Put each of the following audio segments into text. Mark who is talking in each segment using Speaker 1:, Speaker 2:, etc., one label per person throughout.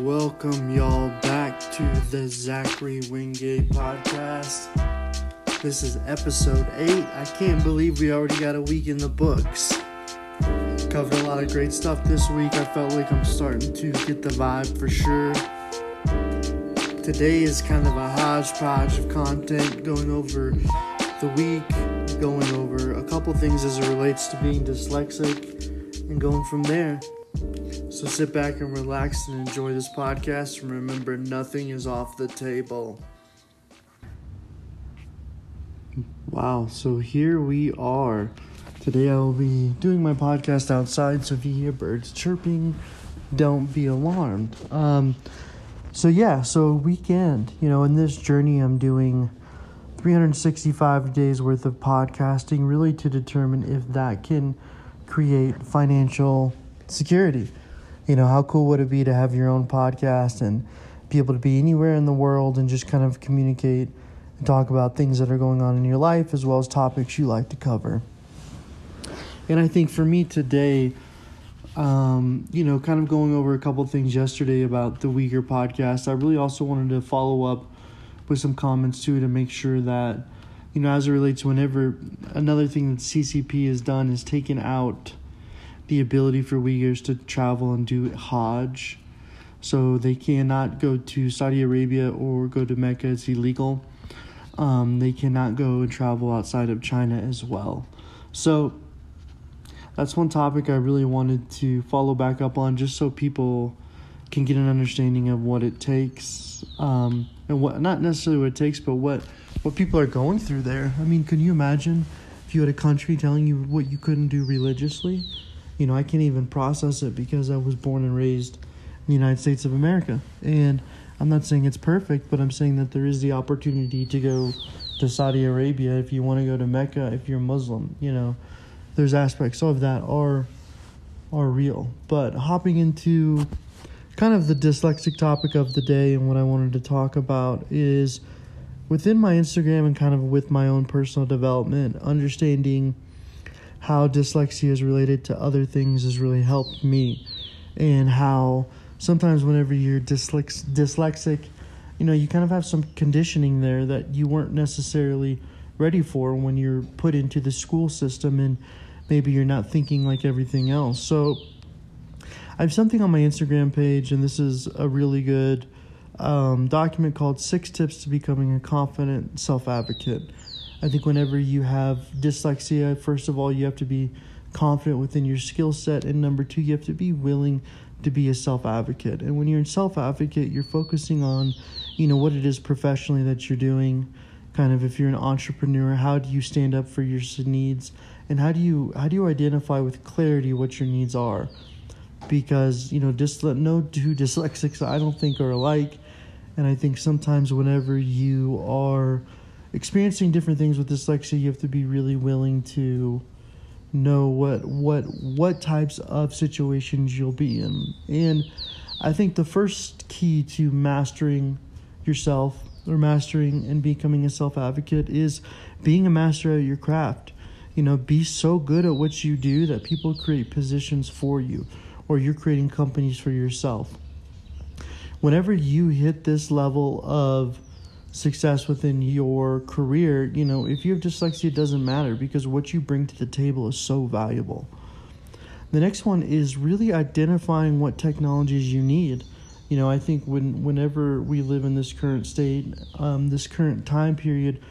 Speaker 1: Welcome, y'all, back to the Zachary Wingate podcast. This is episode 8. I can't believe we already got a week in the books. Covered a lot of great stuff this week. I felt like I'm starting to get the vibe for sure. Today is kind of a hodgepodge of content going over the week, going over a couple things as it relates to being dyslexic, and going from there. So sit back and relax and enjoy this podcast. And remember, nothing is off the table. Wow, so here we are. Today I will be doing my podcast outside, so if you hear birds chirping, don't be alarmed. Um, so yeah, so weekend, you know, in this journey I'm doing 365 days worth of podcasting really to determine if that can create financial security. You know, how cool would it be to have your own podcast and be able to be anywhere in the world and just kind of communicate and talk about things that are going on in your life as well as topics you like to cover. And I think for me today, um, you know, kind of going over a couple things yesterday about the Uyghur podcast, I really also wanted to follow up with some comments too to make sure that, you know, as it relates to whenever another thing that CCP has done is taken out the ability for Uyghurs to travel and do Hajj. So they cannot go to Saudi Arabia or go to Mecca, it's illegal. Um, they cannot go and travel outside of China as well. So that's one topic I really wanted to follow back up on just so people can get an understanding of what it takes um, and what not necessarily what it takes but what what people are going through there i mean can you imagine if you had a country telling you what you couldn't do religiously you know, I can't even process it because I was born and raised in the United States of America. And I'm not saying it's perfect, but I'm saying that there is the opportunity to go to Saudi Arabia if you want to go to Mecca if you're Muslim, you know. There's aspects of that are are real. But hopping into kind of the dyslexic topic of the day and what I wanted to talk about is within my Instagram and kind of with my own personal development, understanding how dyslexia is related to other things has really helped me. And how sometimes whenever you're dyslex- dyslexic you know you kind of have some conditioning there that you weren't necessarily ready for when you're put into the school system and maybe you're not thinking like everything else. So i have something on my instagram page and this is a really good um, document called six tips to becoming a confident self-advocate I think whenever you have dyslexia, first of all, you have to be confident within your skill set, and number two, you have to be willing to be a self advocate. And when you're in self advocate, you're focusing on, you know, what it is professionally that you're doing. Kind of, if you're an entrepreneur, how do you stand up for your needs, and how do you how do you identify with clarity what your needs are? Because you know, dysle- no two dyslexics I don't think are alike, and I think sometimes whenever you are experiencing different things with dyslexia, you have to be really willing to know what what what types of situations you'll be in. And I think the first key to mastering yourself or mastering and becoming a self advocate is being a master at your craft. You know, be so good at what you do that people create positions for you or you're creating companies for yourself. Whenever you hit this level of success within your career, you know, if you have dyslexia, it doesn't matter because what you bring to the table is so valuable. The next one is really identifying what technologies you need. You know, I think when whenever we live in this current state, um, this current time period,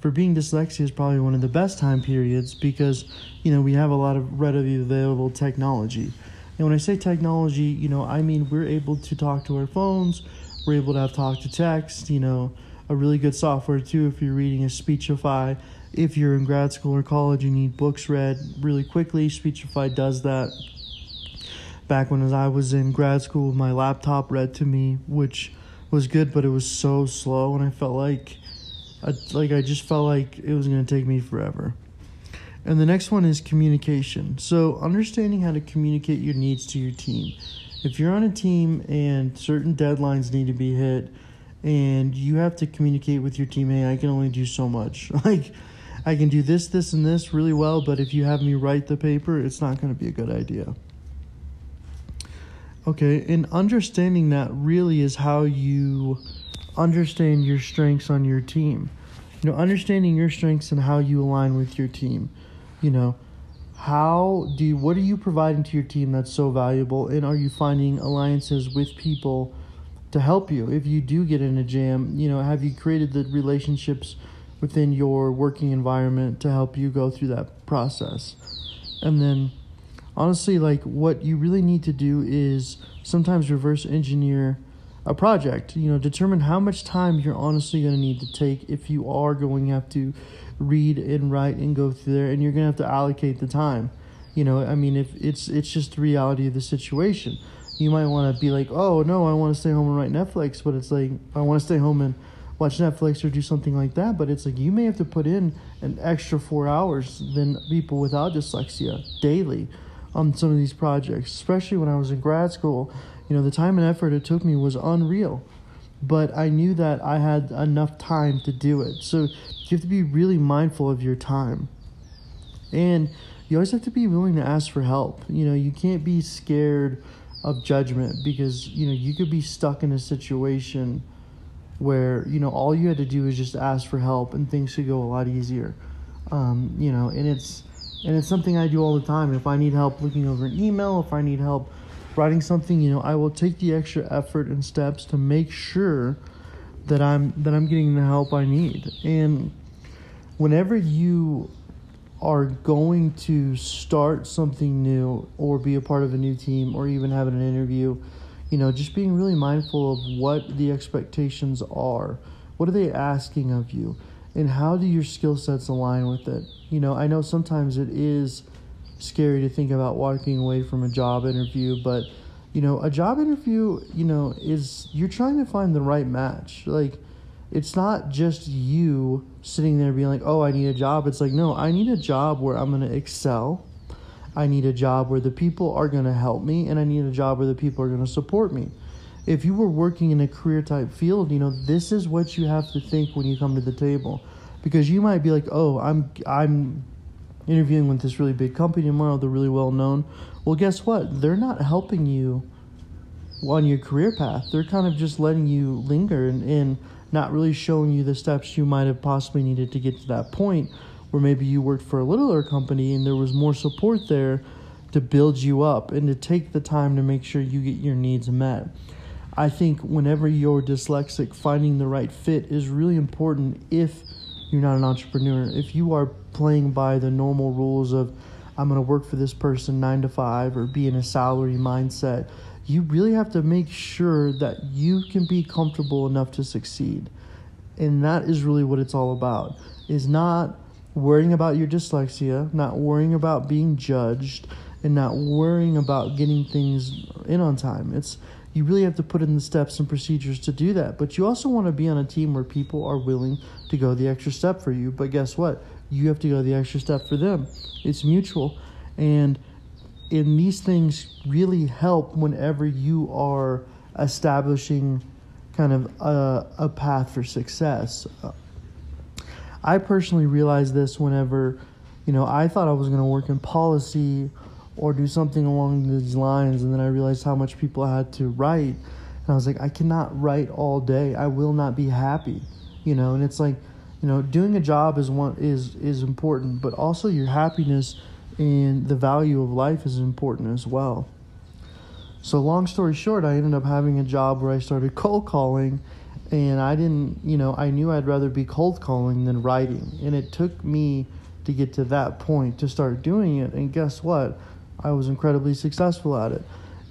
Speaker 1: for being dyslexia is probably one of the best time periods because, you know, we have a lot of readily available technology. And when I say technology, you know, I mean we're able to talk to our phones, we're able to have talk to text, you know, a really good software too if you're reading a Speechify. If you're in grad school or college, you need books read really quickly. Speechify does that. Back when I was in grad school, my laptop read to me, which was good, but it was so slow, and I felt like, I, like I just felt like it was gonna take me forever. And the next one is communication. So understanding how to communicate your needs to your team. If you're on a team and certain deadlines need to be hit, and you have to communicate with your team hey i can only do so much like i can do this this and this really well but if you have me write the paper it's not going to be a good idea Okay, and understanding that really is how you understand your strengths on your team. You know, understanding your strengths and how you align with your team. You know, how do you, what are you providing to your team that's so valuable and are you finding alliances with people to help you. If you do get in a jam you know have you created the relationships within your working environment to help you go through that process? And then honestly like what you really need to do is sometimes reverse engineer a project. You know determine how much time you're honestly going to need to take if you are going to have to read and write and go through there and you're going to have to allocate the time. You know i mean if it's it's just the reality of the situation you might want to be like oh no i want to stay home and write netflix but it's like i want to stay home and watch netflix or do something like that but it's like you may have to put in an extra four hours than people without dyslexia daily on some of these projects especially when i was in grad school you know, the time and effort it took me was unreal. But I knew that I had enough time to do it. So you have to be really mindful of your time. And you always have to be willing to ask for help. You know, you can't be scared of judgment because, you know, you could be stuck in a situation where, you know, all you had to do is just ask for help and things could go a lot easier. Um, you know, and it's and it's something I do all the time. If I need help looking over an email, if I need help writing something, you know, I will take the extra effort and steps to make sure that I'm that I'm getting the help I need. And whenever you are going to start something new or be a part of a new team or even having an interview, you know, just being really mindful of what the expectations are. What are they asking of you? And how do your skill sets align with it? You know, I know sometimes it is scary to think about walking away from a job interview, but you know, a job interview, you know, is you're trying to find the right match. Like it's not just you sitting there being like, "Oh, I need a job." It's like, "No, I need a job where I'm going to excel. I need a job where the people are going to help me, and I need a job where the people are going to support me." If you were working in a career type field, you know, this is what you have to think when you come to the table. Because you might be like, "Oh, I'm I'm interviewing with this really big company tomorrow. They're really well known. Well, guess what? They're not helping you on your career path. They're kind of just letting you linger and, and not really showing you the steps you might have possibly needed to get to that point where maybe you worked for a littler company and there was more support there to build you up and to take the time to make sure you get your needs met. I think whenever you're dyslexic, finding the right fit is really important if you're not an entrepreneur. If you are playing by the normal rules of I'm going to work for this person 9 to 5 or be in a salary mindset, you really have to make sure that you can be comfortable enough to succeed. And that is really what it's all about. Is not worrying about your dyslexia, not worrying about being judged, and not worrying about getting things in on time. It's you really have to put in the steps and procedures to do that. But you also want to be on a team where people are willing to go the extra step for you. But guess what? You have to go the extra step for them. It's mutual. And and these things really help whenever you are establishing kind of a, a path for success. I personally realized this whenever, you know, I thought I was going to work in policy or do something along these lines. And then I realized how much people had to write. And I was like, I cannot write all day. I will not be happy, you know. And it's like, you know, doing a job is one is is important, but also your happiness and the value of life is important as well. So long story short, I ended up having a job where I started cold calling and I didn't, you know, I knew I'd rather be cold calling than writing. And it took me to get to that point to start doing it. And guess what? I was incredibly successful at it.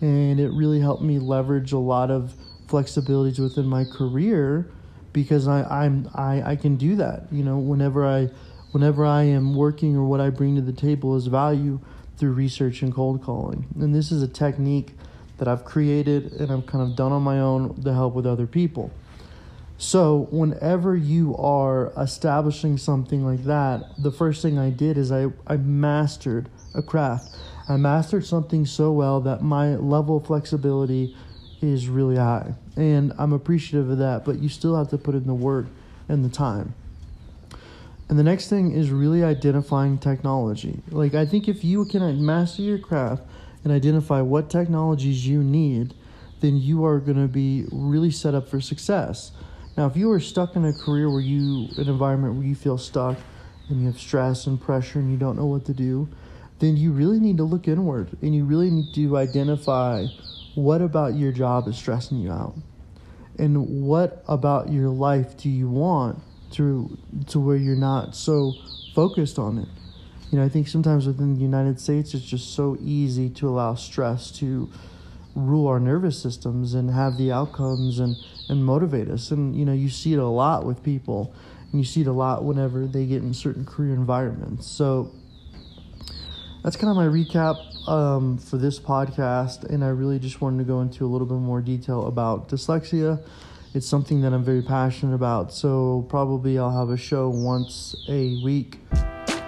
Speaker 1: And it really helped me leverage a lot of flexibilities within my career because I, I'm I, I can do that. You know, whenever I whenever I am working or what I bring to the table is value through research and cold calling. And this is a technique that I've created and I've kind of done on my own to help with other people. So, whenever you are establishing something like that, the first thing I did is I, I mastered a craft. I mastered something so well that my level of flexibility is really high. And I'm appreciative of that, but you still have to put in the work and the time. And the next thing is really identifying technology. Like, I think if you can master your craft, and identify what technologies you need, then you are going to be really set up for success. Now, if you are stuck in a career where you, an environment where you feel stuck and you have stress and pressure and you don't know what to do, then you really need to look inward and you really need to identify what about your job is stressing you out and what about your life do you want to to where you're not so focused on it. You know i think sometimes within the united states it's just so easy to allow stress to rule our nervous systems and have the outcomes and and motivate us. And you know you see it a lot with people and you see it a lot whenever they get in certain career environments. So that's kind of my recap um, for this podcast, and I really just wanted to go into a little bit more detail about dyslexia. It's something that I'm very passionate about, so probably I'll have a show once a week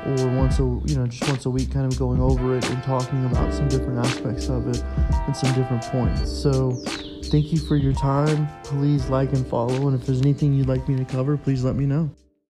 Speaker 1: or once a you know just once a week kind of going over it and talking about some different aspects of it and some different points. So thank you for your time. Please like and follow. And if there's anything you'd like me to cover please let me know